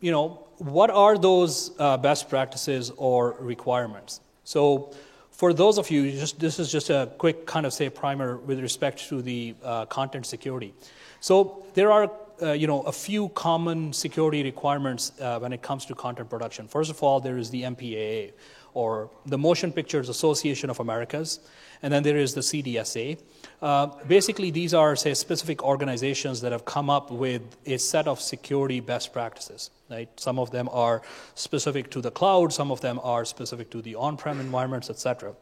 you know, what are those uh, best practices or requirements? So, for those of you, just, this is just a quick kind of say primer with respect to the uh, content security. So, there are uh, you know, a few common security requirements uh, when it comes to content production. First of all, there is the MPAA, or the Motion Pictures Association of Americas, and then there is the CDSA. Uh, basically, these are, say, specific organizations that have come up with a set of security best practices. Right? Some of them are specific to the cloud, some of them are specific to the on-prem environments, etc.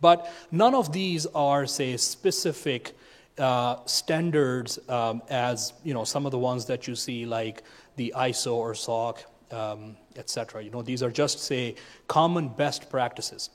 But none of these are, say, specific uh, standards um, as you know some of the ones that you see like the ISO or SOC, um, etc. You know these are just say common best practices.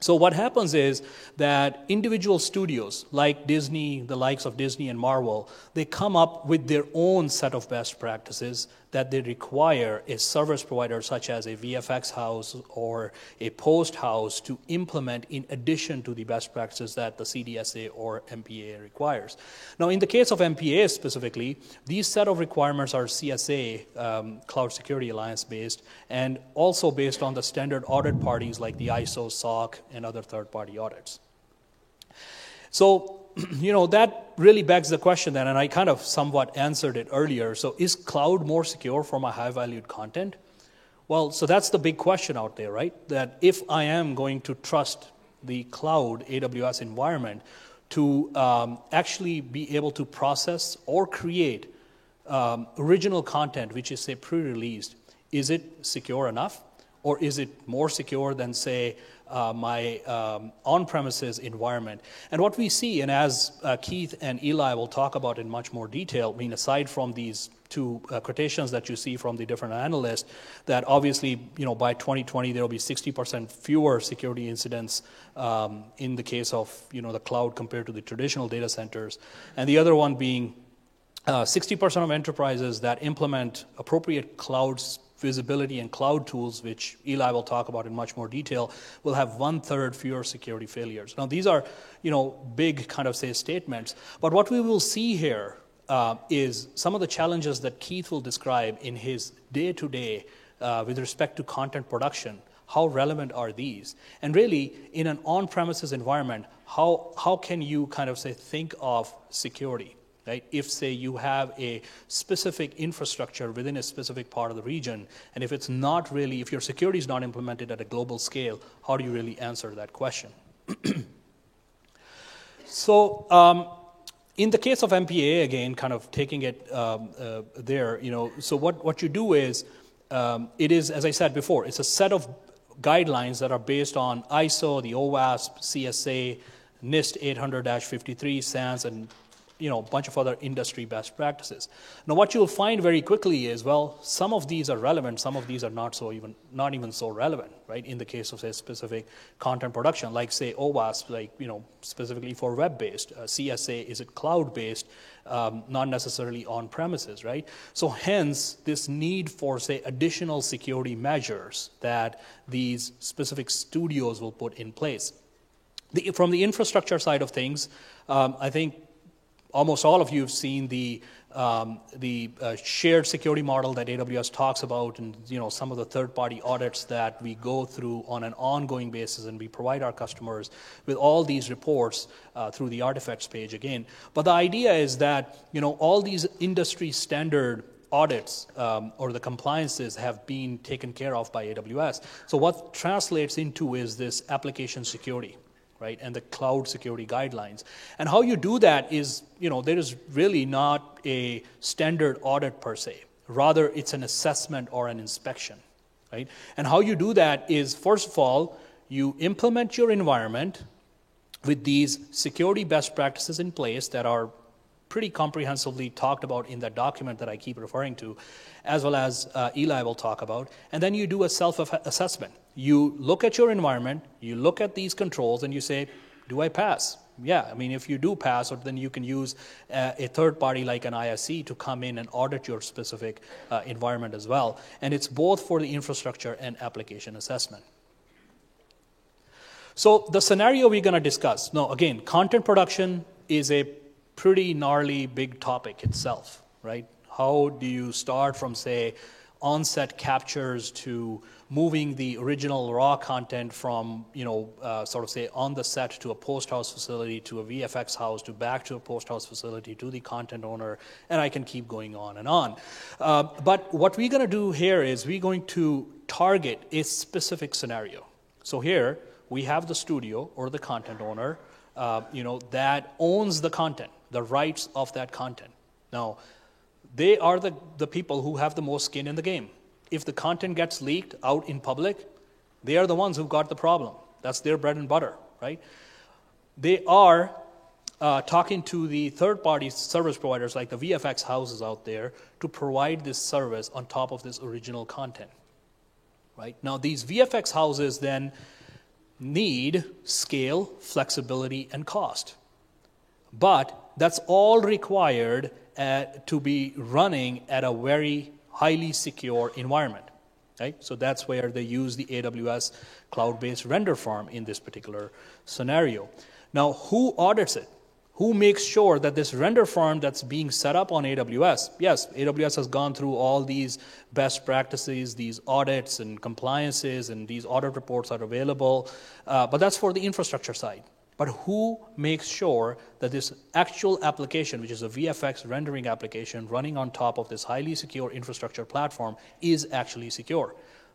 So what happens is that individual studios like Disney, the likes of Disney and Marvel, they come up with their own set of best practices that they require a service provider such as a VFX house or a post house to implement in addition to the best practices that the CDSA or MPA requires. Now, in the case of MPA specifically, these set of requirements are CSA, um, Cloud Security Alliance based, and also based on the standard audit parties like the ISO, SOC, and other third party audits. So, you know, that really begs the question then, and I kind of somewhat answered it earlier. So, is cloud more secure for my high valued content? Well, so that's the big question out there, right? That if I am going to trust the cloud AWS environment to um, actually be able to process or create um, original content, which is, say, pre released, is it secure enough? Or is it more secure than, say, uh, my um, on premises environment. And what we see, and as uh, Keith and Eli will talk about in much more detail, I mean, aside from these two uh, quotations that you see from the different analysts, that obviously, you know, by 2020 there will be 60% fewer security incidents um, in the case of, you know, the cloud compared to the traditional data centers. And the other one being uh, 60% of enterprises that implement appropriate clouds visibility and cloud tools, which Eli will talk about in much more detail, will have one third fewer security failures. Now, these are, you know, big kind of say statements, but what we will see here uh, is some of the challenges that Keith will describe in his day to day with respect to content production. How relevant are these? And really, in an on premises environment, how, how can you kind of say think of security? Right? If, say, you have a specific infrastructure within a specific part of the region, and if it's not really, if your security is not implemented at a global scale, how do you really answer that question? so, um, in the case of MPA, again, kind of taking it um, uh, there, you know, so what, what you do is, um, it is, as I said before, it's a set of guidelines that are based on ISO, the OWASP, CSA, NIST 800 53, SANS, and you know, a bunch of other industry best practices. Now, what you'll find very quickly is, well, some of these are relevant, some of these are not so even, not even so relevant, right? In the case of say specific content production, like say OWASP, like you know, specifically for web-based, uh, CSA is it cloud-based, um, not necessarily on premises, right? So hence this need for say additional security measures that these specific studios will put in place. The, from the infrastructure side of things, um, I think almost all of you have seen the um, the uh, shared security model that AWS talks about, and you know some of the third-party audits that we go through on an ongoing basis, and we provide our customers with all these reports uh, through the artifacts page again. But the idea is that you know all these industry standard audits um, or the compliances have been taken care of by AWS. So what translates into is this application security right, and the cloud security guidelines. And how you do that is, you know, there is really not a standard audit per se. Rather, it's an assessment or an inspection, right? And how you do that is, first of all, you implement your environment with these security best practices in place that are pretty comprehensively talked about in that document that I keep referring to, as well as uh, Eli will talk about. And then you do a self assessment. You look at your environment, you look at these controls, and you say, Do I pass? Yeah, I mean, if you do pass, then you can use uh, a third party like an ISC to come in and audit your specific uh, environment as well. And it's both for the infrastructure and application assessment. So, the scenario we're going to discuss now, again, content production is a pretty gnarly big topic itself, right? How do you start from, say, on-set captures to moving the original raw content from, you know, uh, sort of say on the set to a post house facility to a VFX house to back to a post house facility to the content owner, and I can keep going on and on. Uh, but what we're going to do here is we're going to target a specific scenario. So here we have the studio or the content owner, uh, you know, that owns the content, the rights of that content. Now, they are the, the people who have the most skin in the game. If the content gets leaked out in public, they are the ones who've got the problem. That's their bread and butter, right? They are uh, talking to the third party service providers like the VFX houses out there to provide this service on top of this original content. Right? Now, these VFX houses then need scale, flexibility, and cost. But that's all required at, to be running at a very highly secure environment. Right? So that's where they use the AWS cloud based render farm in this particular scenario. Now, who audits it? Who makes sure that this render farm that's being set up on AWS, yes, AWS has gone through all these best practices, these audits and compliances, and these audit reports are available, uh, but that's for the infrastructure side. But who makes sure that this actual application, which is a VFX rendering application running on top of this highly secure infrastructure platform, is actually secure?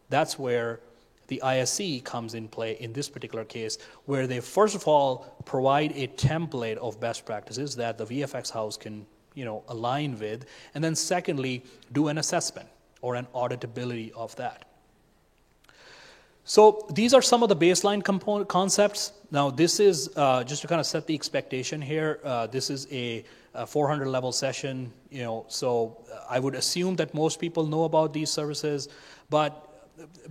That's where the ISC comes in play in this particular case, where they first of all provide a template of best practices that the VFX house can you know, align with, and then secondly, do an assessment or an auditability of that. So these are some of the baseline component concepts. Now, this is uh, just to kind of set the expectation here. Uh, this is a, a, 400 level session, you know. So uh, I would assume that most people know about these services, but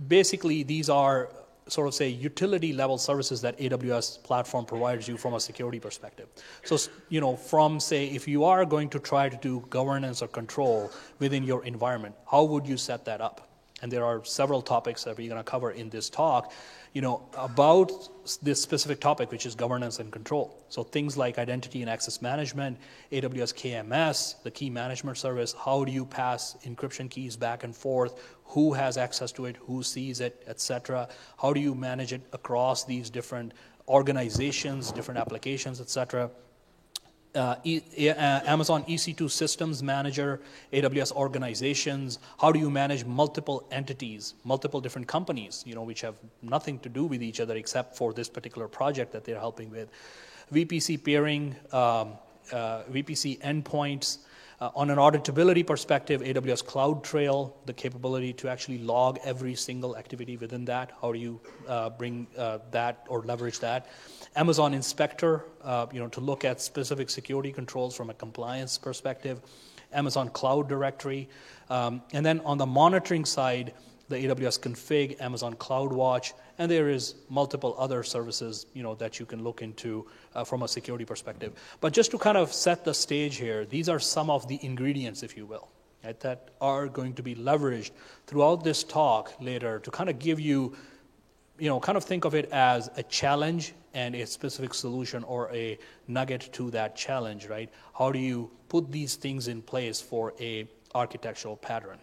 basically these are sort of say utility level services that AWS platform provides you from a security perspective. So you know, from say if you are going to try to do governance or control within your environment, how would you set that up? and there are several topics that we're going to cover in this talk, you know, about this specific topic, which is governance and control. So things like identity and access management, AWS KMS, the key management service, how do you pass encryption keys back and forth, who has access to it, who sees it, etc. How do you manage it across these different organizations, different applications, etc uh, e- uh, Amazon EC2 Systems Manager, AWS organizations. How do you manage multiple entities, multiple different companies, you know, which have nothing to do with each other except for this particular project that they're helping with? VPC peering, um, uh, VPC endpoints. Uh, on an auditability perspective, AWS CloudTrail, the capability to actually log every single activity within that. How do you uh, bring uh, that or leverage that? Amazon Inspector, uh, you know, to look at specific security controls from a compliance perspective, Amazon Cloud Directory, um, and then on the monitoring side, the AWS Config, Amazon CloudWatch, and there is multiple other services, you know, that you can look into uh, from a security perspective. But just to kind of set the stage here, these are some of the ingredients, if you will, right, that are going to be leveraged throughout this talk later to kind of give you you know, kind of think of it as a challenge and a specific solution or a nugget to that challenge, right? How do you put these things in place for a architectural pattern?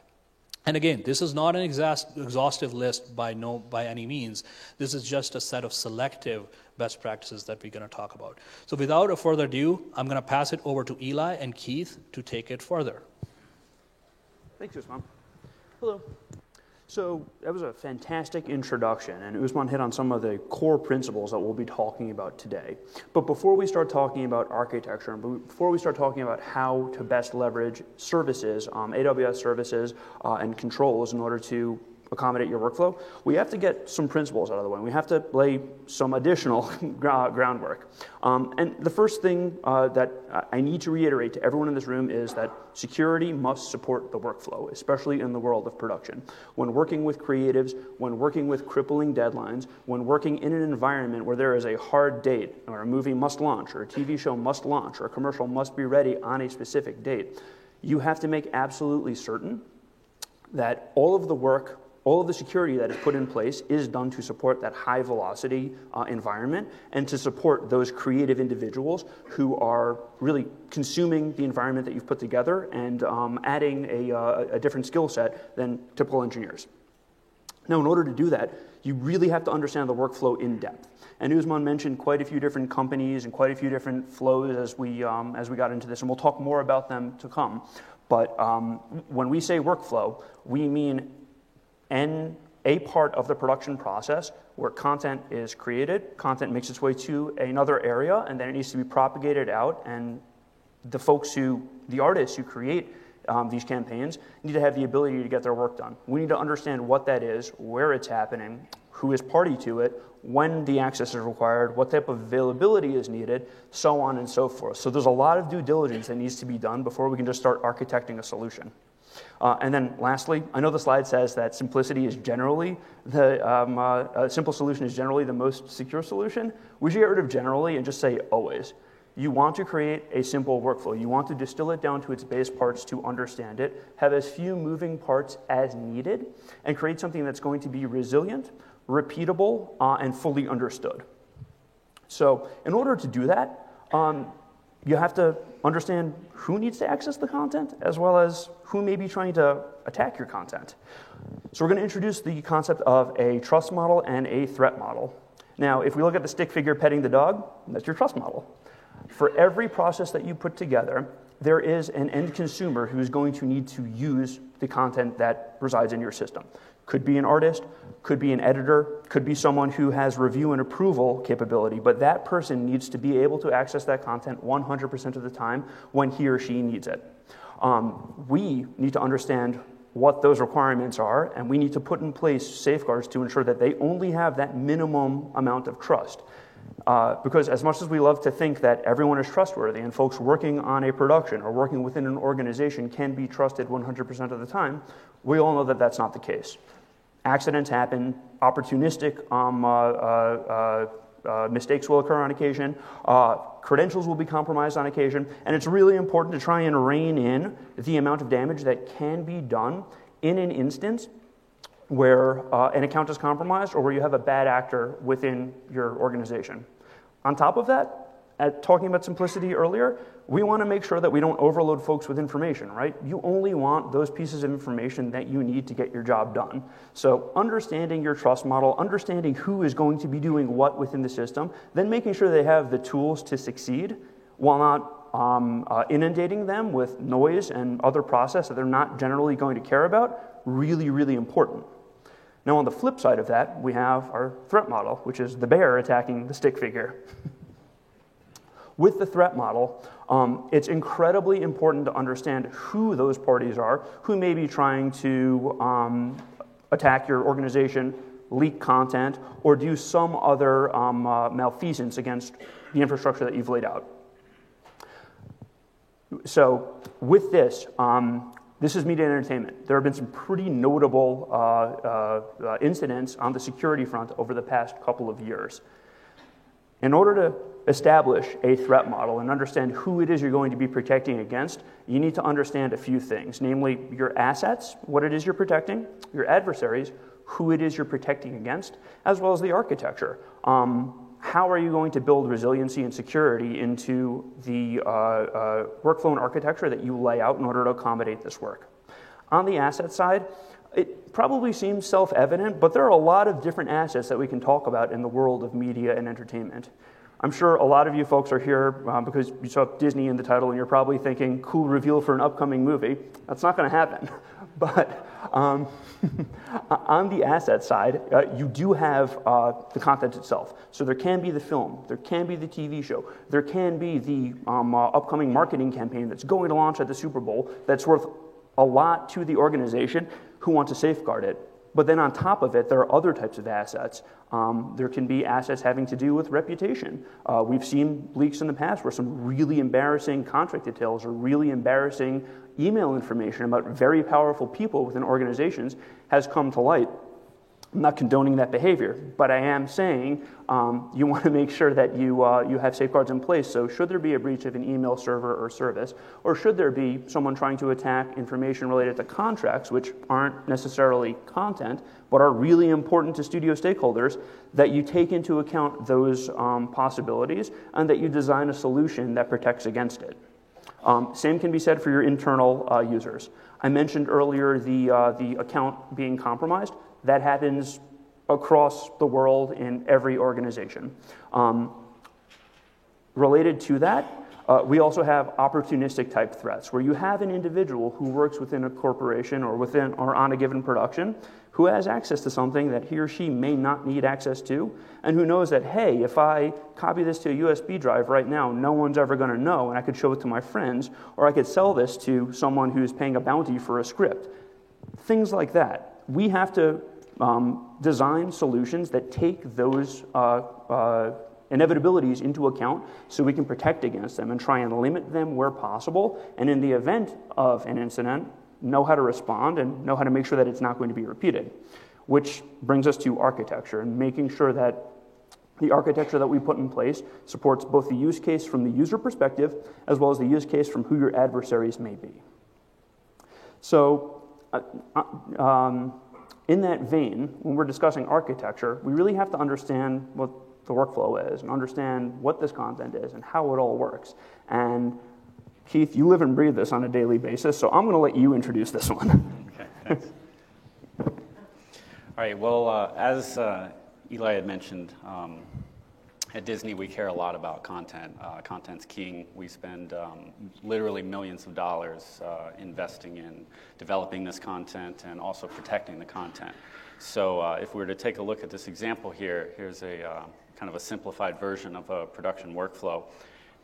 And again, this is not an exhaustive list by no by any means. This is just a set of selective best practices that we're going to talk about. So without a further ado, I'm going to pass it over to Eli and Keith to take it further. Thanks, Usman. Hello. So that was a fantastic introduction, and Usman hit on some of the core principles that we'll be talking about today. But before we start talking about architecture, and before we start talking about how to best leverage services, um, AWS services, uh, and controls in order to accommodate your workflow, we have to get some principles out of the way. We have to lay some additional groundwork. Um, and the first thing uh, that I need to reiterate to everyone in this room is that security must support the workflow, especially in the world of production. When working with creatives, when working with crippling deadlines, when working in an environment where there is a hard date, or a movie must launch, or a TV show must launch, or a commercial must be ready on a specific date, you have to make absolutely certain that all of the work all of the security that is put in place is done to support that high velocity uh, environment and to support those creative individuals who are really consuming the environment that you've put together and um, adding a, uh, a different skill set than typical engineers. Now, in order to do that, you really have to understand the workflow in depth. And Usman mentioned quite a few different companies and quite a few different flows as we, um, as we got into this, and we'll talk more about them to come. But um, when we say workflow, we mean N, a part of the production process where content is created, content makes its way to another area, and then it needs to be propagated out. And the folks who, the artists who create um, these campaigns need to have the ability to get their work done. We need to understand what that is, where it's happening, who is party to it, when the access is required, what type of availability is needed, so on and so forth. So there's a lot of due diligence that needs to be done before we can just start architecting a solution. Uh, and then lastly, I know the slide says that simplicity is generally the um, uh, simple solution is generally the most secure solution. We should get rid of generally and just say always. You want to create a simple workflow. You want to distill it down to its base parts to understand it, have as few moving parts as needed, and create something that's going to be resilient, repeatable, uh, and fully understood. So, in order to do that, um, you have to understand who needs to access the content as well as who may be trying to attack your content. So, we're going to introduce the concept of a trust model and a threat model. Now, if we look at the stick figure petting the dog, that's your trust model. For every process that you put together, there is an end consumer who is going to need to use the content that resides in your system. Could be an artist, could be an editor, could be someone who has review and approval capability, but that person needs to be able to access that content 100% of the time when he or she needs it. Um, we need to understand what those requirements are, and we need to put in place safeguards to ensure that they only have that minimum amount of trust. Uh, because as much as we love to think that everyone is trustworthy and folks working on a production or working within an organization can be trusted 100% of the time, we all know that that's not the case. Accidents happen, opportunistic um, uh, uh, uh, mistakes will occur on occasion, uh, credentials will be compromised on occasion, and it's really important to try and rein in the amount of damage that can be done in an instance where uh, an account is compromised or where you have a bad actor within your organization. On top of that, at talking about simplicity earlier, we want to make sure that we don't overload folks with information, right? You only want those pieces of information that you need to get your job done. So, understanding your trust model, understanding who is going to be doing what within the system, then making sure they have the tools to succeed while not um, uh, inundating them with noise and other process that they're not generally going to care about, really, really important. Now, on the flip side of that, we have our threat model, which is the bear attacking the stick figure. With the threat model, um, it's incredibly important to understand who those parties are, who may be trying to um, attack your organization, leak content, or do some other um, uh, malfeasance against the infrastructure that you've laid out. So, with this, um, this is media and entertainment. There have been some pretty notable uh, uh, uh, incidents on the security front over the past couple of years. In order to establish a threat model and understand who it is you're going to be protecting against, you need to understand a few things namely, your assets, what it is you're protecting, your adversaries, who it is you're protecting against, as well as the architecture. Um, how are you going to build resiliency and security into the uh, uh, workflow and architecture that you lay out in order to accommodate this work? On the asset side, it probably seems self evident, but there are a lot of different assets that we can talk about in the world of media and entertainment. I'm sure a lot of you folks are here um, because you saw Disney in the title and you're probably thinking, cool reveal for an upcoming movie. That's not going to happen. But um, on the asset side, uh, you do have uh, the content itself. So there can be the film, there can be the TV show, there can be the um, uh, upcoming marketing campaign that's going to launch at the Super Bowl that's worth a lot to the organization who want to safeguard it. But then on top of it, there are other types of assets. Um, there can be assets having to do with reputation. Uh, we've seen leaks in the past where some really embarrassing contract details or really embarrassing email information about very powerful people within organizations has come to light. I'm not condoning that behavior, but I am saying um, you want to make sure that you, uh, you have safeguards in place. So, should there be a breach of an email server or service, or should there be someone trying to attack information related to contracts, which aren't necessarily content, but are really important to studio stakeholders, that you take into account those um, possibilities and that you design a solution that protects against it. Um, same can be said for your internal uh, users. I mentioned earlier the, uh, the account being compromised. That happens across the world in every organization. Um, related to that, uh, we also have opportunistic type threats, where you have an individual who works within a corporation or within or on a given production who has access to something that he or she may not need access to, and who knows that, hey, if I copy this to a USB drive right now, no one's ever going to know, and I could show it to my friends, or I could sell this to someone who's paying a bounty for a script. Things like that. We have to um, design solutions that take those uh, uh, inevitabilities into account so we can protect against them and try and limit them where possible. And in the event of an incident, know how to respond and know how to make sure that it's not going to be repeated. Which brings us to architecture and making sure that the architecture that we put in place supports both the use case from the user perspective as well as the use case from who your adversaries may be. So, uh, uh um, in that vein, when we're discussing architecture, we really have to understand what the workflow is and understand what this content is and how it all works. And Keith, you live and breathe this on a daily basis, so I'm going to let you introduce this one. okay, thanks. All right, well, uh, as uh, Eli had mentioned, um, at Disney, we care a lot about content. Uh, content's king. We spend um, literally millions of dollars uh, investing in developing this content and also protecting the content. So, uh, if we were to take a look at this example here, here's a uh, kind of a simplified version of a production workflow.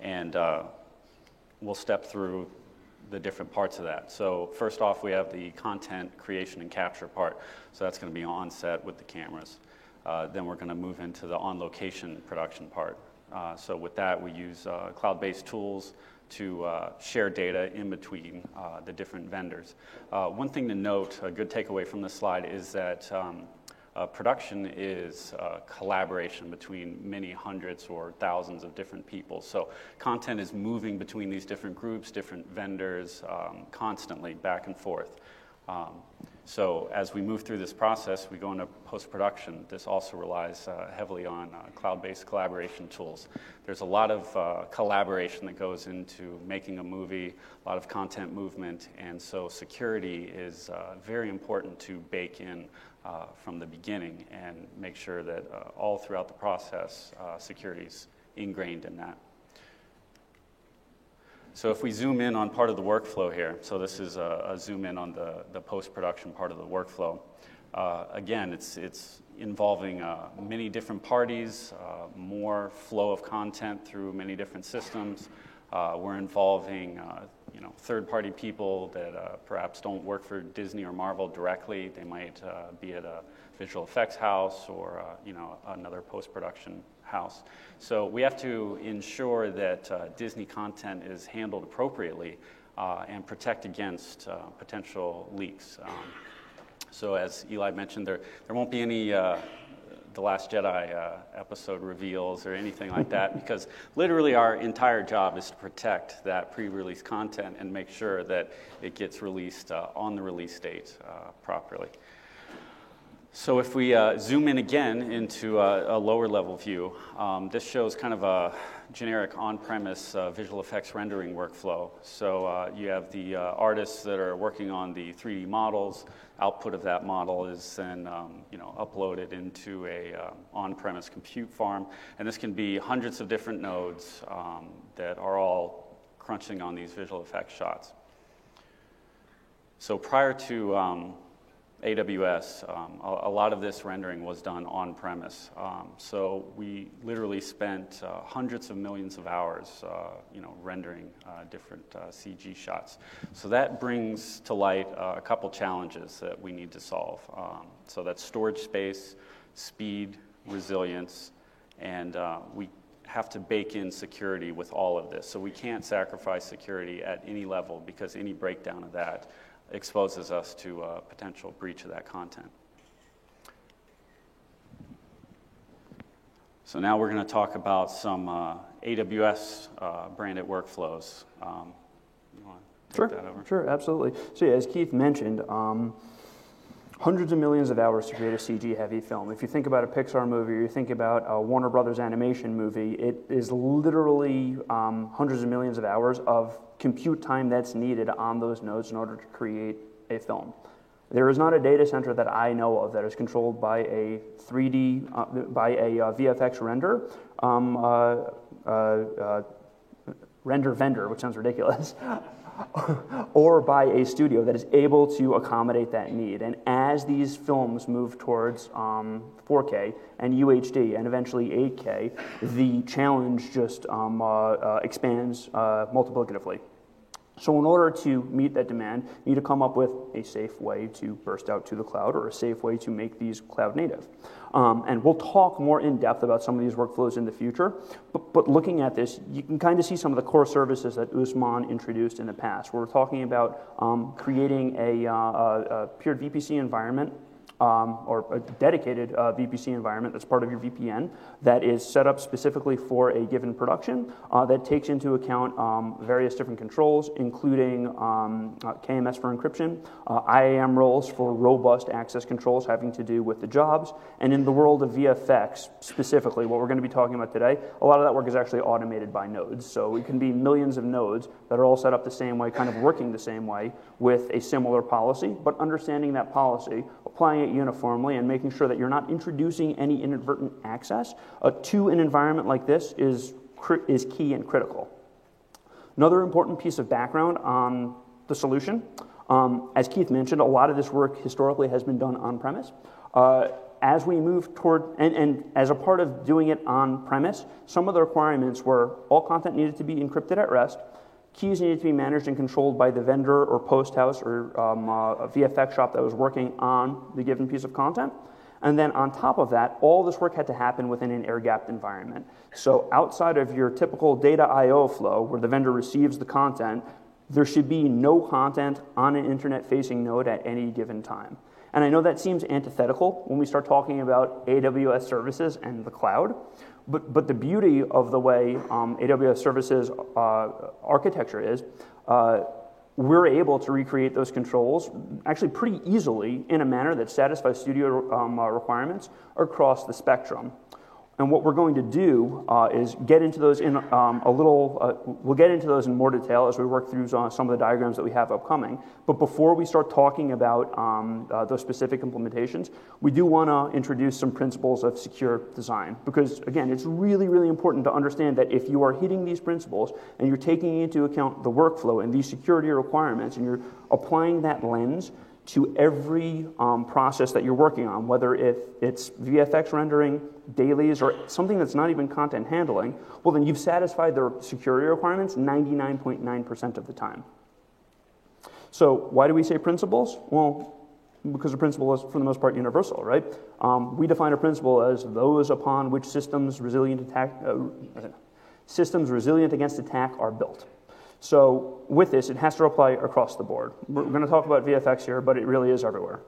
And uh, we'll step through the different parts of that. So first off, we have the content creation and capture part. So that's going to be on set with the cameras. Uh, then we're going to move into the on-location production part. Uh, so with that, we use uh, cloud-based tools to uh, share data in between uh, the different vendors. Uh, one thing to note, a good takeaway from this slide, is that um, production is collaboration between many hundreds or thousands of different people. So content is moving between these different groups, different vendors, um, constantly back and forth. Um, so as we move through this process, we go into post-production. This also relies uh, heavily on uh, cloud-based collaboration tools. There's a lot of uh, collaboration that goes into making a movie, a lot of content movement, and so security is uh, very important to bake in uh, from the beginning and make sure that uh, all throughout the process, security is ingrained in that. So if we zoom in on part of the workflow here, so this is a, a zoom in on the, the post-production part of the workflow. Uh, again, it's, it's involving uh, many different parties, uh, more flow of content through many different systems. we're involving you know, third-party people that uh, perhaps don't work for Disney or Marvel directly. They might uh, be at a visual effects house or uh, you know another post-production house. So we have to ensure that uh, Disney content is handled appropriately uh, and protect against uh, potential leaks. Um, so as Eli mentioned, there there won't be any the Last Jedi uh, episode reveals or anything like that, because literally our entire job is to protect that pre release content and make sure that it gets released uh, on the release date uh, properly. So, if we uh, zoom in again into a, a lower level view, um, this shows kind of a generic on premise uh, visual effects rendering workflow. So, uh, you have the uh, artists that are working on the 3D models. Output of that model is then um, you know, uploaded into a uh, on premise compute farm. And this can be hundreds of different nodes um, that are all crunching on these visual effects shots. So, prior to um, AWS, um, a, a, lot of this rendering was done on premise. Um, so we literally spent uh, hundreds of millions of hours, uh, you know, rendering uh, different uh, CG shots. So that brings to light uh, a couple challenges that we need to solve. Um, so that's storage space, speed, resilience, and uh, we have to bake in security with all of this. So we can't sacrifice security at any level because any breakdown of that exposes us to a potential breach of that content. So now we're going to talk about some uh, AWS uh, branded workflows. Um, sure, sure, absolutely. So yeah, as Keith mentioned, um, hundreds of millions of hours to create a CG-heavy film. If you think about a Pixar movie, or you think about a Warner Brothers animation movie, it is literally um, hundreds of millions of hours of compute time that's needed on those nodes in order to create a film. There is not a data center that I know of that is controlled by a 3D, uh, by a uh, VFX render, um, uh, uh, uh, render vendor, which sounds ridiculous, or by a studio that is able to accommodate that need. And as these films move towards um, 4K and UHD and eventually 8K, the challenge just um, uh, uh, expands uh, multiplicatively. So in order to meet that demand, you need to come up with a safe way to burst out to the cloud or a safe way to make these cloud native. Um, and we'll talk more in depth about some of these workflows in the future. But, but looking at this, you can kind of see some of the core services that Usman introduced in the past. We're talking about um, creating a, uh, a, a VPC environment um, or a dedicated uh, VPC environment that's part of your VPN that is set up specifically for a given production uh, that takes into account um, various different controls, including um, uh, KMS for encryption, uh, IAM roles for robust access controls having to do with the jobs, and in the world of VFX specifically, what we're going to be talking about today, a lot of that work is actually automated by nodes. So it can be millions of nodes that are all set up the same way, kind of working the same way with a similar policy, but understanding that policy, applying it uniformly, and making sure that you're not introducing any inadvertent access uh, to an environment like this is, is key and critical. Another important piece of background on the solution, um, as Keith mentioned, a lot of this work historically has been done on premise. Uh, as we move toward, and, and, as a part of doing it on premise, some of the requirements were all content needed to be encrypted at rest, keys needed to be managed and controlled by the vendor or post house or um, uh, a VFX shop that was working on the given piece of content. And then on top of that, all this work had to happen within an air gapped environment. So outside of your typical data I/O flow, where the vendor receives the content, there should be no content on an internet-facing node at any given time. And I know that seems antithetical when we start talking about AWS services and the cloud, but, but the beauty of the way um, AWS services uh, architecture is, uh, we're able to recreate those controls actually pretty easily in a manner that satisfies studio um, uh, requirements across the spectrum. And what we're going to do uh, is get into those in um, a little, uh, we'll get into those in more detail as we work through uh, some of the diagrams that we have upcoming. But before we start talking about um, uh, those specific implementations, we do want to introduce some principles of secure design. Because again, it's really, really important to understand that if you are hitting these principles and you're taking into account the workflow and these security requirements and you're applying that lens, to every um, process that you're working on, whether if it's VFX rendering, dailies, or something that's not even content handling, well, then you've satisfied the security requirements 99.9% of the time. So, why do we say principles? Well, because a principle is, for the most part, universal, right? Um, we define a principle as those upon which systems resilient attack, uh, systems resilient against attack are built. So with this, it has to apply across the board. We're going to talk about VFX here, but it really is everywhere.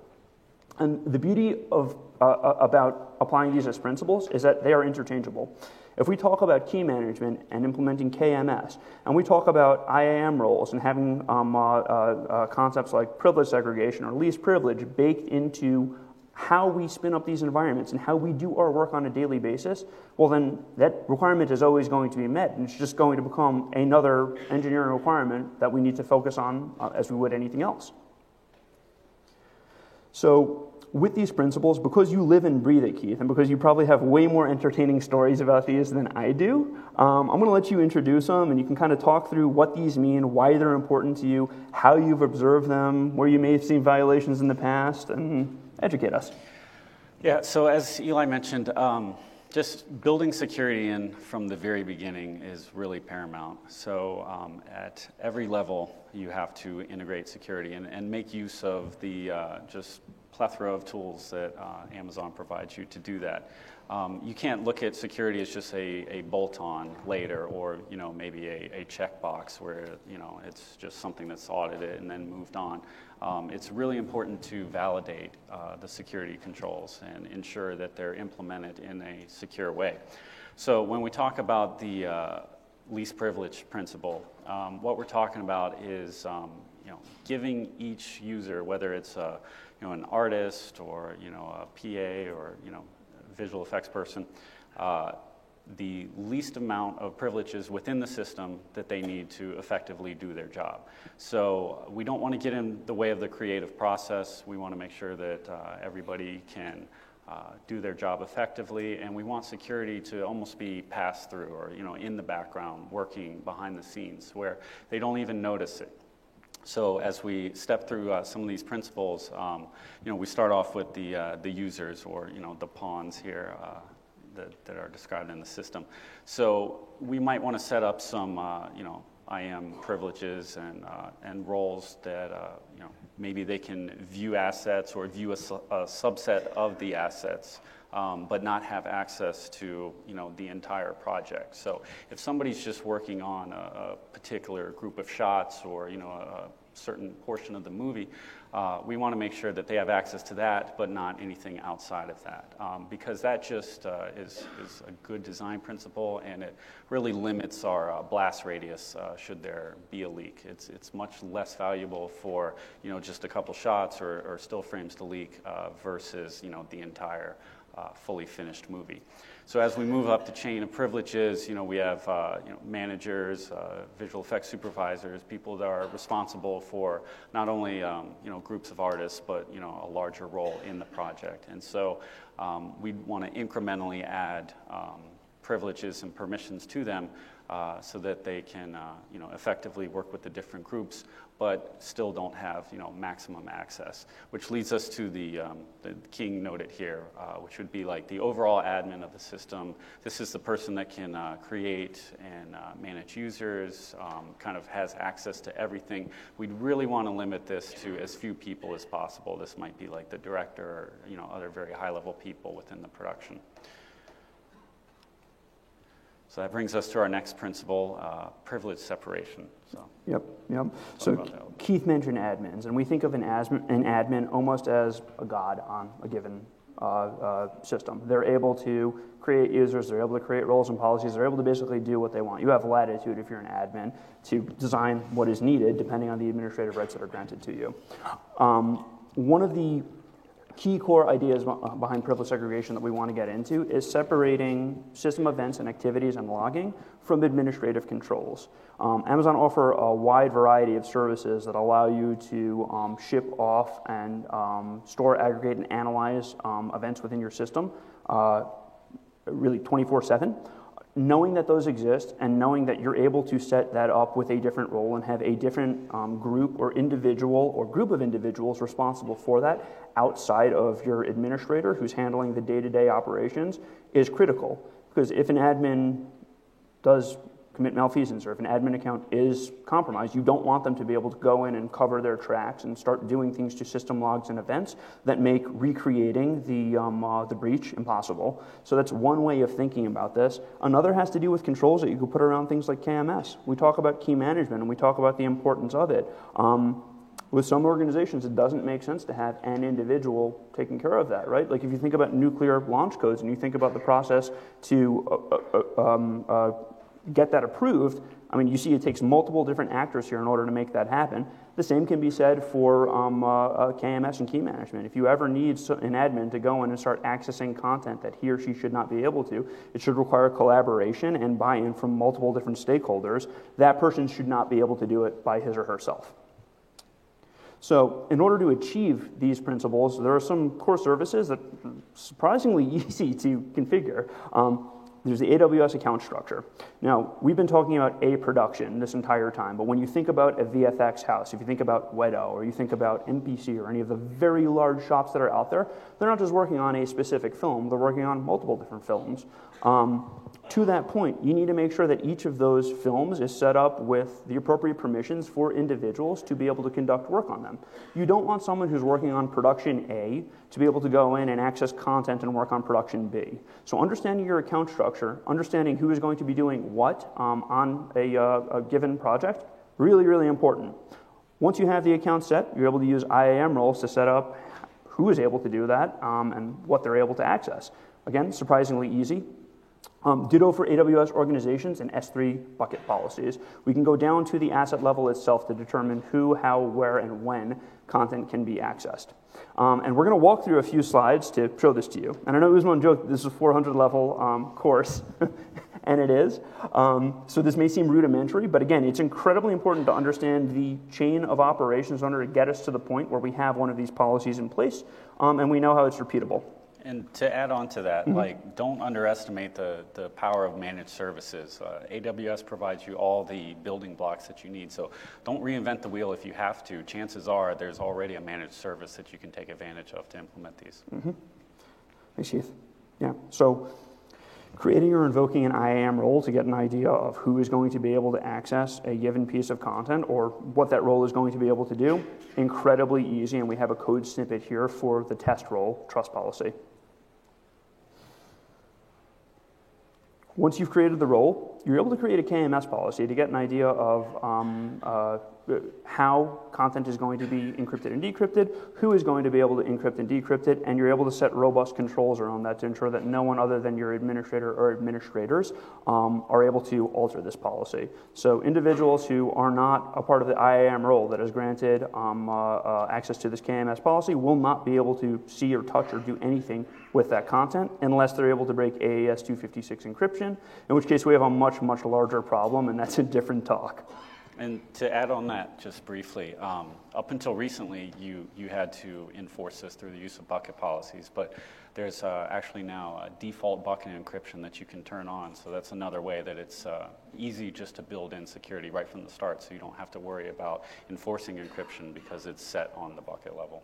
And the beauty of, uh, uh, about applying these as principles is that they are interchangeable. If we talk about key management and implementing KMS, and we talk about IAM roles and having um, uh, uh, uh, concepts like privilege segregation or least privilege baked into how we spin up these environments and how we do our work on a daily basis, well, then that requirement is always going to be met. And it's just going to become another engineering requirement that we need to focus on uh, as we would anything else. So, with these principles, because you live and breathe it, Keith, and because you probably have way more entertaining stories about these than I do, um, I'm going to let you introduce them and you can kind of talk through what these mean, why they're important to you, how you've observed them, where you may have seen violations in the past, and educate us. Yeah, so as Eli mentioned, um, just building security in from the very beginning is really paramount. So um, at every level, you have to integrate security and, and make use of the uh, just plethora of tools that uh, Amazon provides you to do that. Um, you can't look at security as just a, a bolt-on later or you know maybe a, a checkbox where you know it's just something that's audited and then moved on. Um, it's really important to validate uh, the security controls and ensure that they're implemented in a secure way. So when we talk about the uh, least privilege principle, um, what we're talking about is um, you know giving each user, whether it's a, you know an artist or you know a PA or you know visual effects person, uh, the least amount of privileges within the system that they need to effectively do their job. So we don't want to get in the way of the creative process. We want to make sure that uh, everybody can uh, do their job effectively, and we want security to almost be passed through or you know in the background, working behind the scenes, where they don't even notice it. So as we step through uh, some of these principles, um, you know, we start off with the, uh, the users or, you know, the pawns here uh, that, that are described in the system. So we might want to set up some, uh, you know, IAM privileges and, uh, and roles that, uh, you know, maybe they can view assets or view a, a subset of the assets um, but not have access to you know the entire project. So if somebody's just working on a, a particular group of shots or you know a, certain portion of the movie, uh, we want to make sure that they have access to that, but not anything outside of that, um, because that just uh, is, is a good design principle, and it really limits our uh, blast radius uh, should there be a leak. It's, it's much less valuable for you know just a couple shots or, or still frames to leak uh, versus you know the entire uh, fully finished movie. So as we move up the chain of privileges, you know, we have uh, you know, managers, uh, visual effects supervisors, people that are responsible for not only um, you know, groups of artists, but you know, a larger role in the project. And so um, we want to incrementally add um, privileges and permissions to them uh, so that they can uh, you know, effectively work with the different groups, but still don't have you know, maximum access. Which leads us to the, um, the king noted here, uh, which would be like the overall admin of the system. This is the person that can uh, create and uh, manage users, um, kind of has access to everything. We'd really want to limit this to as few people as possible. This might be like the director or you know, other very high level people within the production. So that brings us to our next principle, uh, privilege separation. So. Yep, yep. So Keith mentioned admins, and we think of an, asm- an admin almost as a god on a given uh, uh, system. They're able to create users, they're able to create roles and policies, they're able to basically do what they want. You have latitude if you're an admin to design what is needed depending on the administrative rights that are granted to you. Um, one of the key core ideas behind privilege segregation that we want to get into is separating system events and activities and logging from administrative controls. Um, Amazon offer a wide variety of services that allow you to um, ship off and um, store, aggregate, and analyze um, events within your system uh, really 24 7 knowing that those exist and knowing that you're able to set that up with a different role and have a different um, group or individual or group of individuals responsible for that outside of your administrator who's handling the day to day operations is critical. Because if an admin does commit malfeasance or if an admin account is compromised, you don't want them to be able to go in and cover their tracks and start doing things to system logs and events that make recreating the, um, uh, the breach impossible. So that's one way of thinking about this. Another has to do with controls that you can put around things like KMS. We talk about key management and we talk about the importance of it. Um, with some organizations, it doesn't make sense to have an individual taking care of that, right? Like if you think about nuclear launch codes and you think about the process to uh, uh, uh um, uh, get that approved, I mean, you see it takes multiple different actors here in order to make that happen. The same can be said for um, uh, uh, KMS and key management. If you ever need an admin to go in and start accessing content that he or she should not be able to, it should require collaboration and buy in from multiple different stakeholders. That person should not be able to do it by his or herself. So, in order to achieve these principles, there are some core services that are surprisingly easy to configure. Um, there's the AWS account structure. Now, we've been talking about a production this entire time, but when you think about a VFX house, if you think about Weta or you think about MPC or any of the very large shops that are out there, they're not just working on a specific film, they're working on multiple different films. Um, to that point, you need to make sure that each of those films is set up with the appropriate permissions for individuals to be able to conduct work on them. You don't want someone who's working on production A to be able to go in and access content and work on production B. So, understanding your account structure, understanding who is going to be doing what um, on a, uh, a given project, really, really important. Once you have the account set, you're able to use IAM roles to set up who is able to do that um, and what they're able to access. Again, surprisingly easy. Um, ditto for AWS organizations and S3 bucket policies. We can go down to the asset level itself to determine who, how, where, and when content can be accessed. Um, and we're going to walk through a few slides to show this to you. And I know it was Usman joked this is a 400 level um, course, and it is. Um, so this may seem rudimentary, but again, it's incredibly important to understand the chain of operations in order to get us to the point where we have one of these policies in place um, and we know how it's repeatable. And to add on to that, mm-hmm. like don't underestimate the, the power of managed services. Uh, AWS provides you all the building blocks that you need. So don't reinvent the wheel if you have to. Chances are there's already a managed service that you can take advantage of to implement these. Mm-hmm. Thanks, Keith. Yeah. So creating or invoking an IAM role to get an idea of who is going to be able to access a given piece of content or what that role is going to be able to do, incredibly easy. And we have a code snippet here for the test role trust policy. Once you've created the role, you're able to create a KMS policy to get an idea of um, uh, how content is going to be encrypted and decrypted, who is going to be able to encrypt and decrypt it, and you're able to set robust controls around that to ensure that no one other than your administrator or administrators um, are able to alter this policy. So individuals who are not a part of the IAM role that is granted um, uh, uh, access to this KMS policy will not be able to see or touch or do anything with that content unless they're able to break AES 256 encryption, in which case we have a much, much larger problem, and that's a different talk. And to add on that just briefly, um, up until recently, you, you had to enforce this through the use of bucket policies, but there's uh, actually now a default bucket encryption that you can turn on. So that's another way that it's uh, easy just to build in security right from the start so you don't have to worry about enforcing encryption because it's set on the bucket level.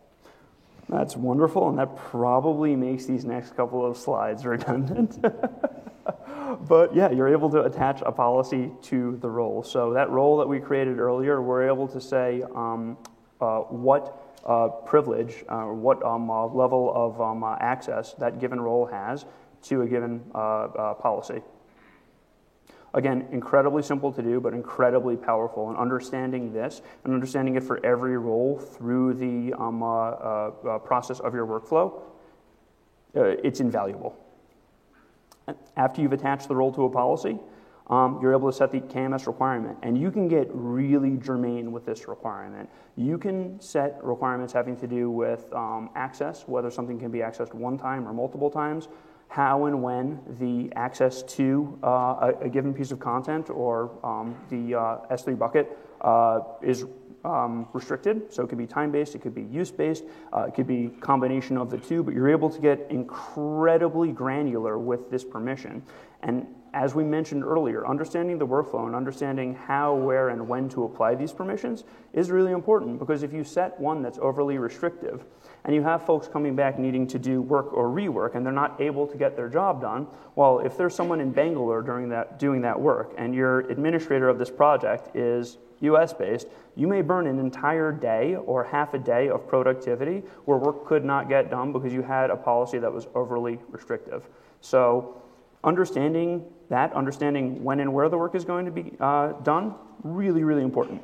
That's wonderful, and that probably makes these next couple of slides redundant. but yeah, you're able to attach a policy to the role. So that role that we created earlier, we're able to say um, uh, what uh, privilege uh, or what um, uh, level of um, uh, access that given role has to a given uh, policy. Again, incredibly simple to do, but incredibly powerful. And understanding this and understanding it for every role through the um, process of your workflow, it's invaluable. After you've attached the role to a policy, um, you're able to set the KMS requirement. And you can get really germane with this requirement. You can set requirements having to do with um, access, whether something can be accessed one time or multiple times, how and when the access to uh, a, a, given piece of content or um, the uh, S3 bucket uh, is um, restricted. So it could be time based, it could be use based, uh, it could be combination of the two, but you're able to get incredibly granular with this permission. And as we mentioned earlier, understanding the workflow and understanding how, where, and when to apply these permissions is really important because if you set one that's overly restrictive and you have folks coming back needing to do work or rework and they're not able to get their job done, well, if there's someone in Bangalore during that, doing that work and your administrator of this project is US based, you may burn an entire day or half a day of productivity where work could not get done because you had a policy that was overly restrictive. So, understanding that, understanding when and where the work is going to be uh, done, really, really important.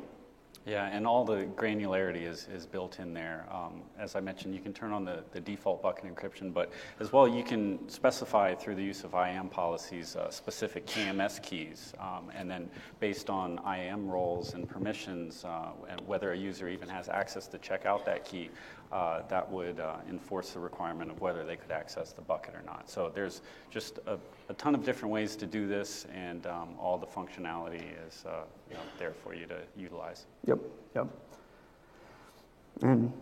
Yeah, and all the granularity is, is built in there. Um, as I mentioned, you can turn on the, the default bucket encryption, but as well, you can specify through the use of IAM policies uh, specific KMS keys. Um, and then, based on IAM roles and permissions, uh, and whether a user even has access to check out that key, uh, that would uh, enforce the requirement of whether they could access the bucket or not. So there's just a, a ton of different ways to do this, and um, all the functionality is uh, you know, there for you to utilize. Yep, yep. And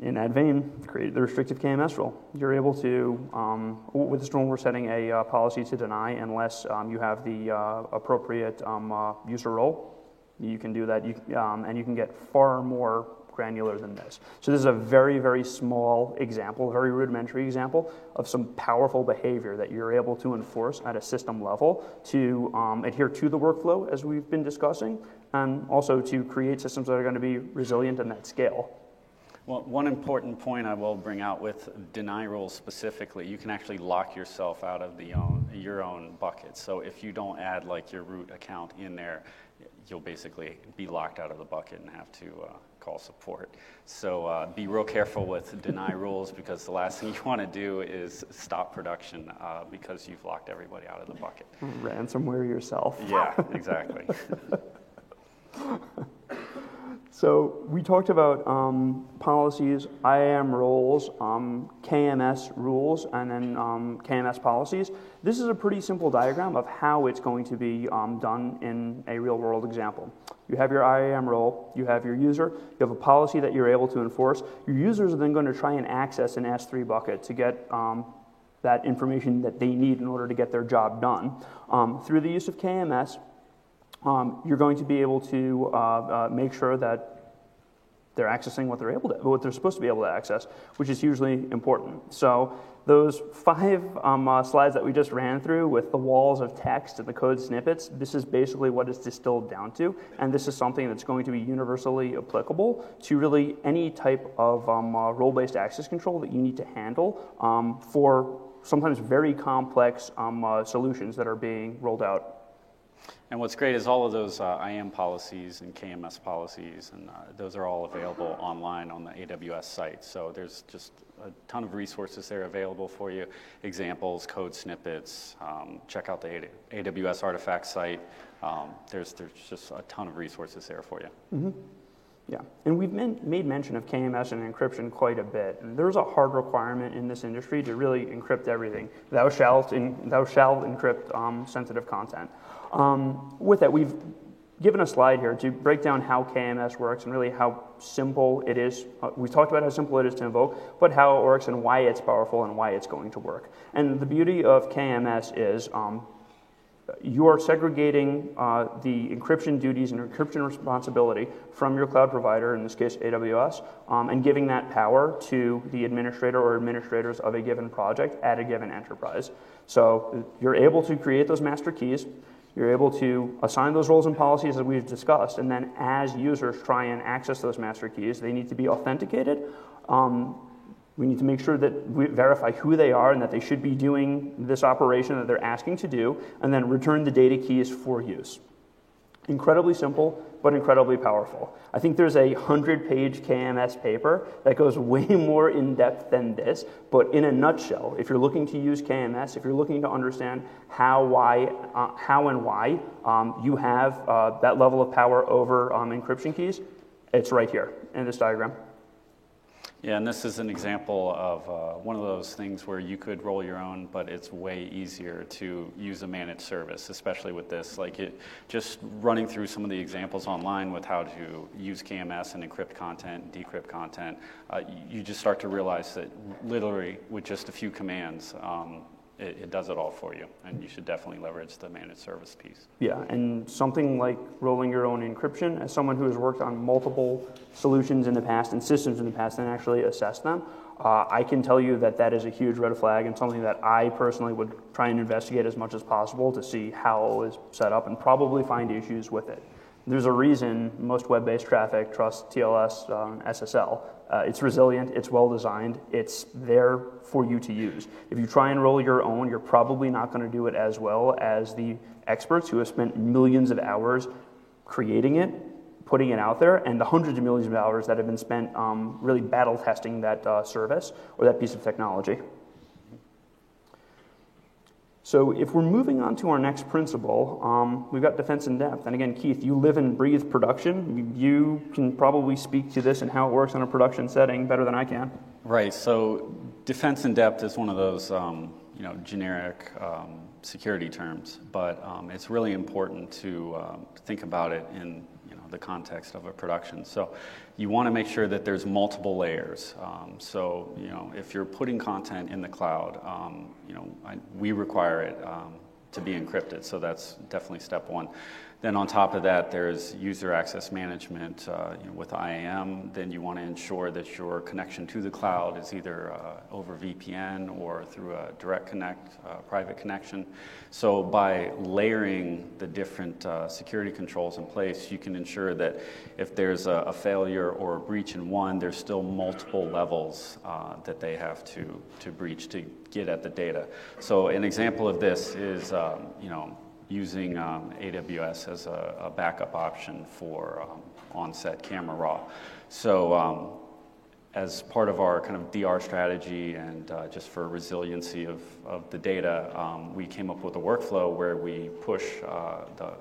in that vein, created the restrictive KMS rule. You're able to, um, with this rule, we're setting a uh, policy to deny unless um, you have the uh, appropriate um, uh, user role. You can do that, you, um, and you can get far more granular than this. So this is a very, very small example, very rudimentary example of some powerful behavior that you're able to enforce at a system level to um, adhere to the workflow as we've been discussing, and also to create systems that are going to be resilient in that scale. Well, one important point I will bring out with deny rules specifically, you can actually lock yourself out of the own, your own bucket. So if you don't add like your root account in there, you'll basically be locked out of the bucket and have to uh, call support. So uh, be real careful with deny rules because the last thing you want to do is stop production uh, because you've locked everybody out of the bucket. Ransomware yourself. Yeah, exactly. So we talked about um, policies, IAM roles, um, KMS rules, and then um, KMS policies. This is a pretty simple diagram of how it's going to be um, done in a real world example. You have your IAM role, you have your user, you have a policy that you're able to enforce. Your users are then going to try and access an S3 bucket to get um, that information that they need in order to get their job done. Um, through the use of KMS, um, you're going to be able to uh, uh, make sure that they're accessing what they're able to, what they're supposed to be able to access, which is hugely important. So those five um, uh, slides that we just ran through with the walls of text and the code snippets, this is basically what it's distilled down to, and this is something that's going to be universally applicable to really any type of um, uh, role-based access control that you need to handle um, for sometimes very complex um, uh, solutions that are being rolled out and what's great is all of those uh, IAM policies and KMS policies, and uh, those are all available online on the AWS site. So there's just a ton of resources there available for you examples, code snippets. Um, check out the AWS Artifact site. Um, there's, there's just a ton of resources there for you. Mm-hmm. Yeah, and we've men- made mention of KMS and encryption quite a bit. And there's a hard requirement in this industry to really encrypt everything. Thou shalt, in, thou shalt encrypt um, sensitive content. Um, with that, we've given a slide here to break down how KMS works and really how simple it is. Uh, we talked about how simple it is to invoke, but how it works and why it's powerful and why it's going to work. And the beauty of KMS is um, you are segregating uh, the encryption duties and encryption responsibility from your cloud provider, in this case AWS, um, and giving that power to the administrator or administrators of a given project at a given enterprise. So you're able to create those master keys. You're able to assign those roles and policies that we've discussed, and then as users try and access those master keys, they need to be authenticated. Um, we need to make sure that we verify who they are and that they should be doing this operation that they're asking to do, and then return the data keys for use. Incredibly simple, but incredibly powerful. I think there's a 100 page KMS paper that goes way more in depth than this, but in a nutshell, if you're looking to use KMS, if you're looking to understand how, why, uh, how and why um, you have uh, that level of power over um, encryption keys, it's right here in this diagram. Yeah, and this is an example of uh, one of those things where you could roll your own, but it's way easier to use a managed service, especially with this. Like it, just running through some of the examples online with how to use KMS and encrypt content, decrypt content, uh, you just start to realize that literally with just a few commands, um, it, it, does it all for you, and you should definitely leverage the managed service piece. Yeah, and something like rolling your own encryption, as someone who has worked on multiple solutions in the past and systems in the past and actually assessed them, uh, I can tell you that that is a huge red flag and something that I personally would try and investigate as much as possible to see how it is set up and probably find issues with it. There's a reason most web based traffic trusts TLS um, SSL. Uh, it's resilient, it's well designed, it's there for you to use. If you try and roll your own, you're probably not going to do it as well as the experts who have spent millions of hours creating it, putting it out there, and the hundreds of millions of hours that have been spent um, really battle testing that uh, service or that piece of technology. So if we're moving on to our next principle, um, we've got defense in depth. And again, Keith, you live and breathe production. You can probably speak to this and how it works in a production setting better than I can. Right. So defense in depth is one of those, um, you know, generic um, security terms, but um, it's really important to um, think about it in the context of a production. So you want to make sure that there's multiple layers. Um, so you know, if you're putting content in the cloud, um, you know, I, we require it um, to be encrypted. So that's definitely step one. Then on top of that, there's user access management uh, you know, with IAM. Then you want to ensure that your connection to the cloud is either uh, over VPN or through a direct connect, uh, private connection. So by layering the different uh, security controls in place, you can ensure that if there's a, a, failure or a breach in one, there's still multiple levels uh, that they have to, to breach to get at the data. So an example of this is, um, you know, using um, AWS as a, a, backup option for um, on-set camera raw. So um, as part of our kind of DR strategy and uh, just for resiliency of, of the data, um, we came up with a workflow where we push uh, the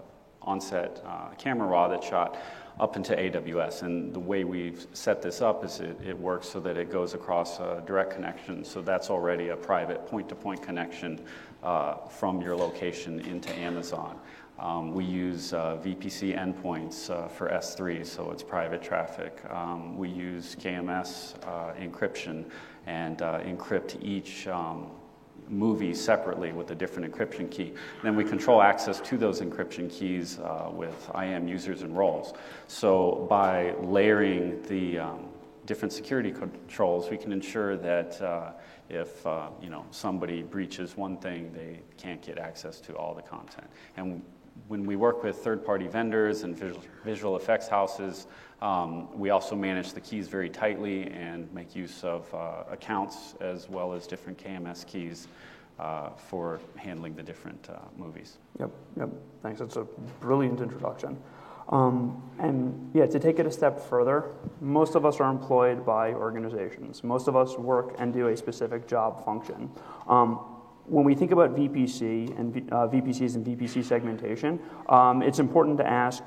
on-set uh, camera raw that shot up into AWS. And the way we've set this up is it, it works so that it goes across a direct connection. So that's already a private point-to-point connection uh, from your location into Amazon. Um, we use uh, VPC endpoints uh, for S3, so it's private traffic. Um, we use KMS uh, encryption and uh, encrypt each um, movie separately with a different encryption key. And then we control access to those encryption keys uh, with IAM users and roles. So by layering the um, different security controls, we can ensure that uh, if uh, you know somebody breaches one thing, they can't get access to all the content. And when we work with third-party vendors and visual, visual effects houses, um, we also manage the keys very tightly and make use of uh, accounts as well as different KMS keys uh, for handling the different uh, movies. Yep, yep. Thanks. That's a brilliant introduction. Um, and yeah, to take it a step further, most of us are employed by organizations. Most of us work and do a specific job function. Um, when we think about VPC and uh, VPCs and VPC segmentation, um, it's important to ask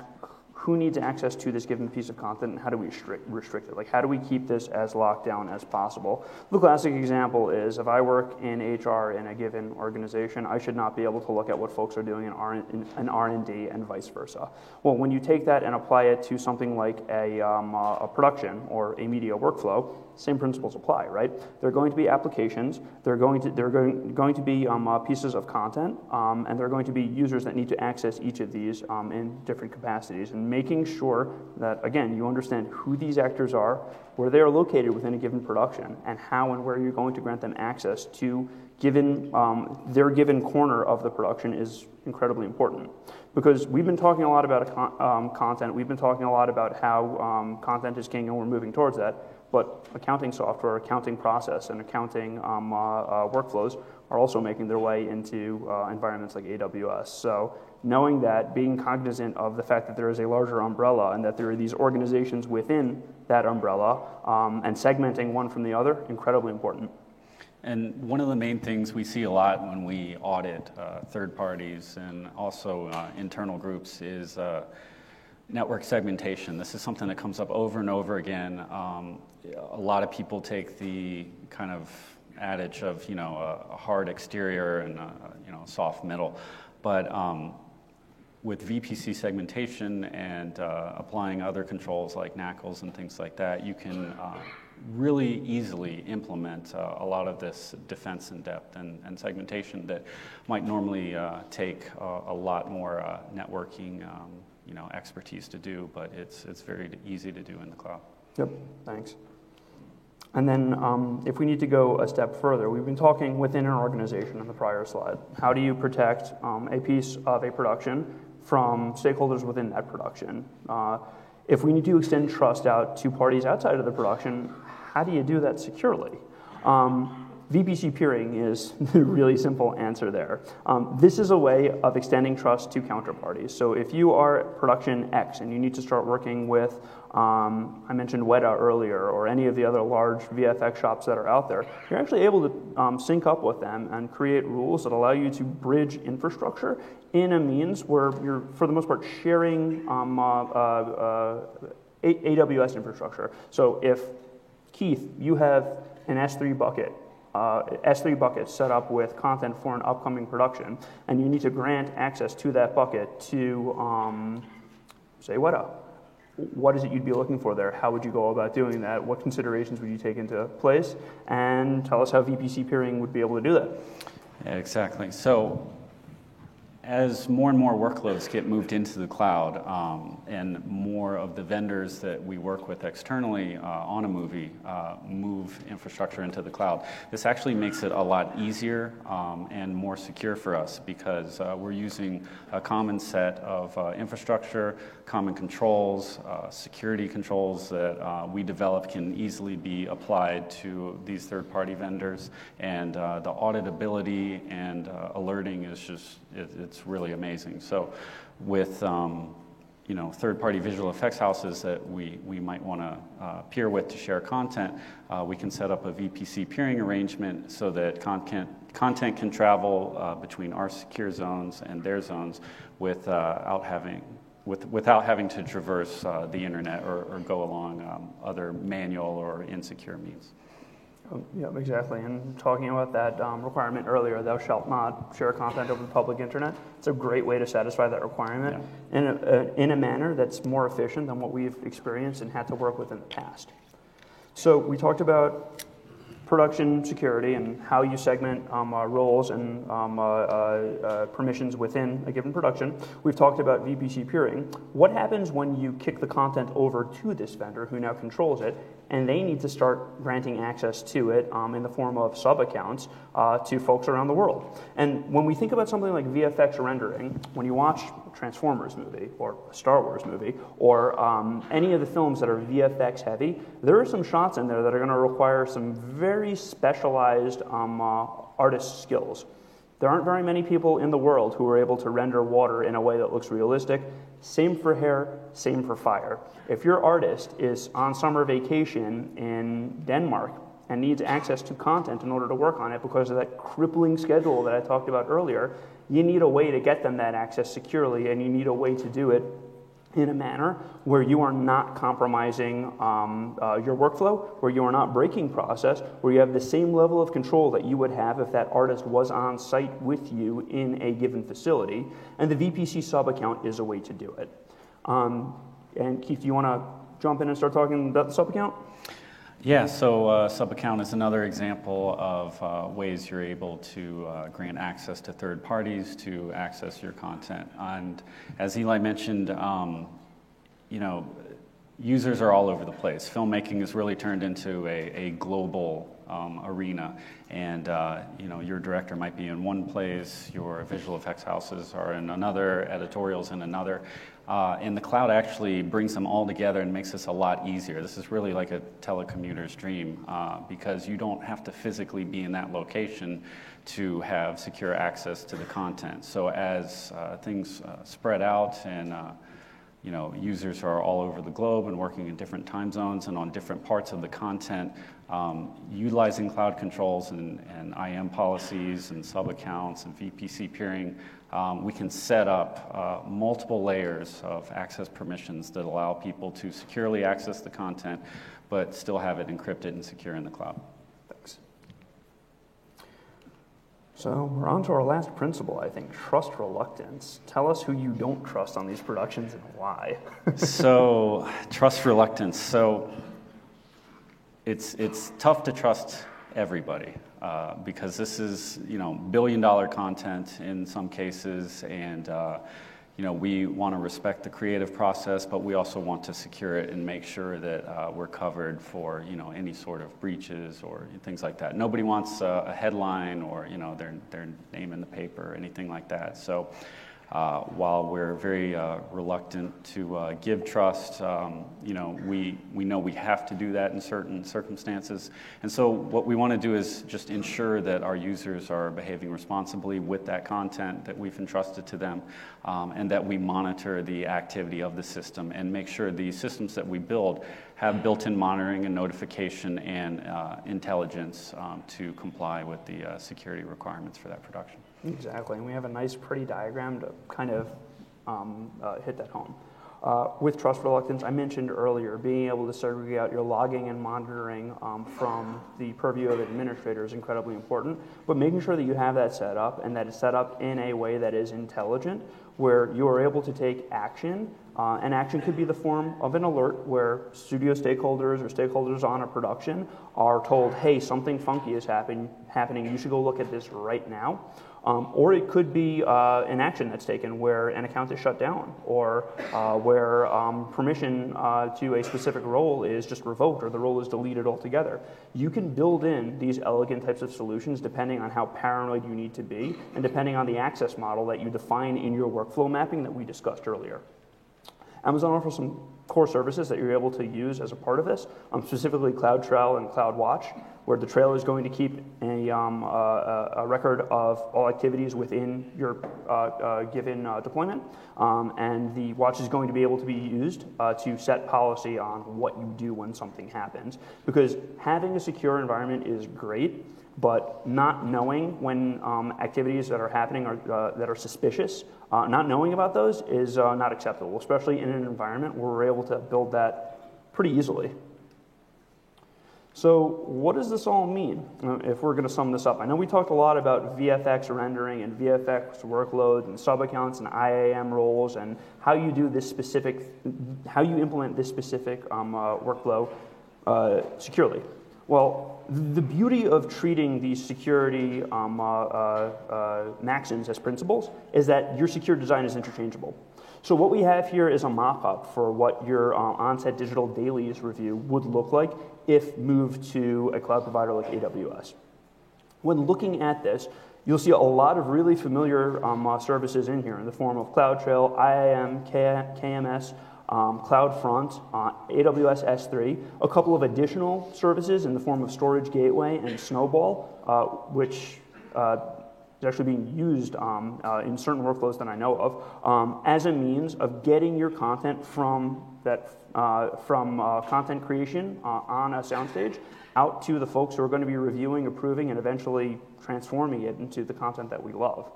who needs access to this given piece of content and how do we restrict, it? Like, how do we keep this as locked down as possible? The classic example is if I work in HR in a given organization, I should not be able to look at what folks are doing in, R- in R&D and vice versa. Well, when you take that and apply it to something like a, um, a production or a media workflow, same principles apply, right? There are going to be applications, there are going to, there are going, going to be um, uh, pieces of content, um, and there are going to be users that need to access each of these um, in different capacities. And making sure that, again, you understand who these actors are, where they are located within a given production, and how and where you're going to grant them access to given um, their given corner of the production is incredibly important. Because we've been talking a lot about um, content, we've been talking a lot about how um, content is king and we're moving towards that but accounting software, accounting process, and accounting um, uh, uh, workflows are also making their way into uh, environments like AWS. So knowing that, being cognizant of the fact that there is a larger umbrella and that there are these organizations within that umbrella um, and segmenting one from the other, incredibly important. And one of the main things we see a lot when we audit uh, third parties and also uh, internal groups is uh, network segmentation. This is something that comes up over and over again. Um, a lot of people take the kind of adage of you know a, a hard exterior and a, you know soft middle, but um, with VPC segmentation and uh, applying other controls like NACLs and things like that, you can uh, really easily implement uh, a lot of this defense in depth and, and segmentation that might normally uh, take a lot more uh, networking um, you know, expertise to do, but it's, it's very easy to do in the cloud. Yep, thanks. And then um, if we need to go a step further, we've been talking within an organization in the prior slide. How do you protect um, a piece of a production from stakeholders within that production? Uh, if we need to extend trust out to parties outside of the production, how do you do that securely? Um, VPC peering is the really simple answer there. Um, this is a way of extending trust to counterparties. So if you are production X and you need to start working with, um, I mentioned Weta earlier, or any of the other large VFX shops that are out there, you're actually able to um, sync up with them and create rules that allow you to bridge infrastructure in a means where you're, for the most part, sharing um, uh, uh, uh, AWS infrastructure. So if Keith, you have an S3 bucket uh, S3 bucket set up with content for an upcoming production, and you need to grant access to that bucket to, um, say, Weta. what is it you'd be looking for there? How would you go about doing that? What considerations would you take into place? And tell us how VPC peering would be able to do that. Yeah, exactly. So as more and more workloads get moved into the cloud um, and more of the vendors that we work with externally uh, on a movie uh, move infrastructure into the cloud, this actually makes it a lot easier um, and more secure for us because uh, we're using a common set of uh, infrastructure, common controls, uh, security controls that uh, we develop can easily be applied to these third party vendors. And the auditability and alerting is just, it, it's really amazing. So, with um, you know third-party visual effects houses that we, we might want to uh, peer with to share content, uh, we can set up a VPC peering arrangement so that content content can travel uh, between our secure zones and their zones without having with, without having to traverse uh, the internet or, or go along um, other manual or insecure means. Um, yeah, exactly. And talking about that um, requirement earlier, thou shalt not share content over the public internet. It's a great way to satisfy that requirement yeah. in, a, uh, in a manner that's more efficient than what we've experienced and had to work with in the past. So we talked about production security and how you segment um, uh, roles and um, uh, uh, uh, permissions within a given production. We've talked about VPC peering. What happens when you kick the content over to this vendor who now controls it and they need to start granting access to it um, in the form of sub accounts uh, to folks around the world. And when we think about something like VFX rendering, when you watch Transformers movie or a Star Wars movie or um, any of the films that are VFX heavy, there are some shots in there that are going to require some very specialized um, uh, artist skills. There aren't very many people in the world who are able to render water in a way that looks realistic. Same for hair, same for fire. If your artist is on summer vacation in Denmark and needs access to content in order to work on it because of that crippling schedule that I talked about earlier, you need a way to get them that access securely and you need a way to do it in a manner where you are not compromising um, uh, your workflow, where you are not breaking process, where you have the same level of control that you would have if that artist was on site with you in a given facility. And the VPC sub account is a way to do it. Um, and Keith, do you want to jump in and start talking about the sub account? Yeah, so uh, sub-account is another example of uh, ways you're able to uh, grant access to third parties to access your content. And as Eli mentioned, um, you know, users are all over the place. Filmmaking has really turned into a, a global um, arena, and uh, you know, your director might be in one place, your visual effects houses are in another, editorials in another. Uh, and the cloud actually brings them all together and makes this a lot easier. This is really like a telecommuter's dream uh, because you don't have to physically be in that location to have secure access to the content. So as uh, things uh, spread out and uh, you know, users are all over the globe and working in different time zones and on different parts of the content, um, utilizing cloud controls and, and policies and sub accounts and VPC peering um, we can set up uh, multiple layers of access permissions that allow people to securely access the content, but still have it encrypted and secure in the cloud. Thanks. So we're on to our last principle, I think trust reluctance. Tell us who you don't trust on these productions and why. so, trust reluctance. So, it's, it's tough to trust everybody. Uh, because this is, you know, billion dollar content in some cases, and uh, you know, we want to respect the creative process, but we also want to secure it and make sure that uh, we're covered for, you know, any sort of breaches or things like that. Nobody wants uh, a headline or, you know, their, their name in the paper or anything like that. So uh, while we're very uh, reluctant to uh, give trust, um, you know, we, we know we have to do that in certain circumstances. And so what we want to do is just ensure that our users are behaving responsibly with that content that we've entrusted to them um, and that we monitor the activity of the system and make sure the systems that we build have built-in monitoring and notification and uh, intelligence um, to comply with the uh, security requirements for that production. Exactly, and we have a nice, pretty diagram to kind of um, uh, hit that home. Uh, with trust reluctance, I mentioned earlier, being able to segregate out your logging and monitoring um, from the purview of the administrator is incredibly important. But making sure that you have that set up and that it's set up in a way that is intelligent where you are able to take action. Uh, and action could be the form of an alert where studio stakeholders or stakeholders on a production are told, hey, something funky is happen- happening. You should go look at this right now. Um, or it could be uh, an action that's taken where an account is shut down, or uh, where um, permission uh, to a specific role is just revoked, or the role is deleted altogether. You can build in these elegant types of solutions depending on how paranoid you need to be, and depending on the access model that you define in your workflow mapping that we discussed earlier. Amazon offers some core services that you're able to use as a part of this, um, specifically CloudTrail and CloudWatch, where the trail is going to keep a, um, a, a record of all activities within your uh, uh, given uh, deployment, um, and the watch is going to be able to be used uh, to set policy on what you do when something happens. Because having a secure environment is great, but not knowing when um, activities that are happening are, uh, that are suspicious, uh, not knowing about those is uh, not acceptable, especially in an environment where we're able to build that pretty easily. So, what does this all mean uh, if we're going to sum this up? I know we talked a lot about VFX rendering and VFX workloads and sub accounts and IAM roles and how you do this specific, how you implement this specific um, uh, workflow uh, securely. Well, the beauty of treating these security um, uh, uh, uh, maxims as principles is that your secure design is interchangeable. So what we have here is a mock-up for what your uh, onset digital dailies review would look like if moved to a cloud provider like AWS. When looking at this, you'll see a lot of really familiar um, uh, services in here in the form of CloudTrail, IAM, K- KMS, um, CloudFront, uh, AWS S3, a couple of additional services in the form of Storage Gateway and Snowball, uh, which uh, is actually being used um, uh, in certain workflows that I know of um, as a means of getting your content from that uh, from uh, content creation on a soundstage out to the folks who are going to be reviewing, approving, and eventually transforming it into the content that we love.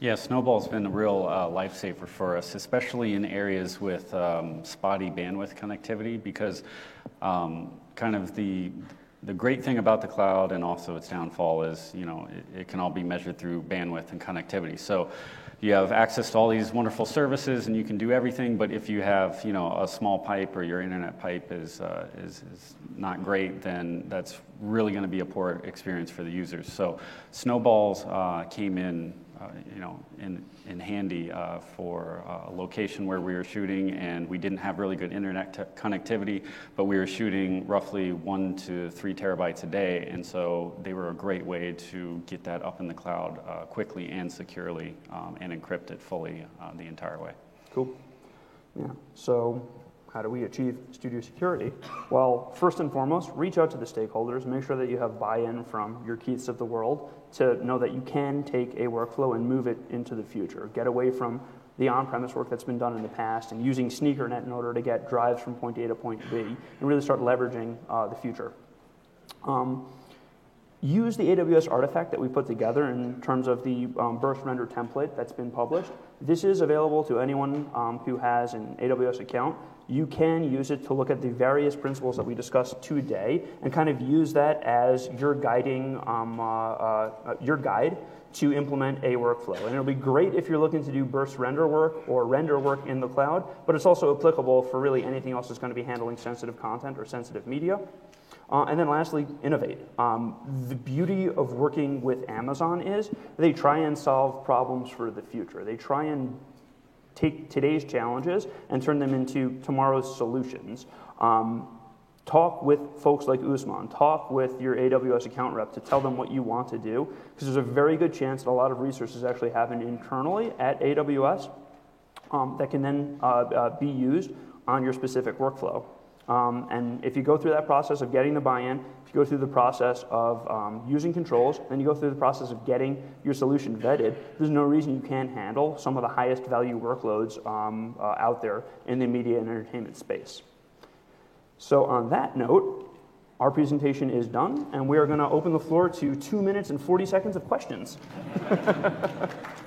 Yeah, Snowball's been a real uh, lifesaver for us, especially in areas with um, spotty bandwidth connectivity, because um, kind of the the great thing about the cloud and also its downfall is, you know, it, it, can all be measured through bandwidth and connectivity. So you have access to all these wonderful services and you can do everything, but if you have, you know, a small pipe or your internet pipe is, uh, is, is not great, then that's really going to be a poor experience for the users. So Snowballs uh, came in you know, in, in handy uh, for uh, a location where we were shooting and we didn't have really good internet t- connectivity, but we were shooting roughly one to three terabytes a day. And so they were a great way to get that up in the cloud uh, quickly and securely um, and encrypt it fully uh, the entire way. Cool. Yeah. So how do we achieve studio security? Well, first and foremost, reach out to the stakeholders, make sure that you have buy in from your Keiths of the world to know that you can take a workflow and move it into the future. Get away from the on premise work that's been done in the past and using SneakerNet in order to get drives from point A to point B and really start leveraging uh, the future. Um, use the AWS artifact that we put together in terms of the um, burst render template that's been published. This is available to anyone um, who has an AWS account you can use it to look at the various principles that we discussed today and kind of use that as your guiding, um, uh, uh, your guide to implement a workflow. And it'll be great if you're looking to do burst render work or render work in the cloud, but it's also applicable for really anything else that's going to be handling sensitive content or sensitive media. Uh, and then lastly, innovate. Um, the beauty of working with Amazon is they try and solve problems for the future. They try and take today's challenges and turn them into tomorrow's solutions. Um, talk with folks like Usman, talk with your AWS account rep to tell them what you want to do, because there's a very good chance that a lot of resources actually happen internally at AWS um, that can then uh, uh, be used on your specific workflow. Um, and if you go through that process of getting the buy-in, if you go through the process of um, using controls, then you go through the process of getting your solution vetted, there's no reason you can't handle some of the highest value workloads um, uh, out there in the media and entertainment space. So on that note, our presentation is done, and we are going to open the floor to two minutes and 40 seconds of questions.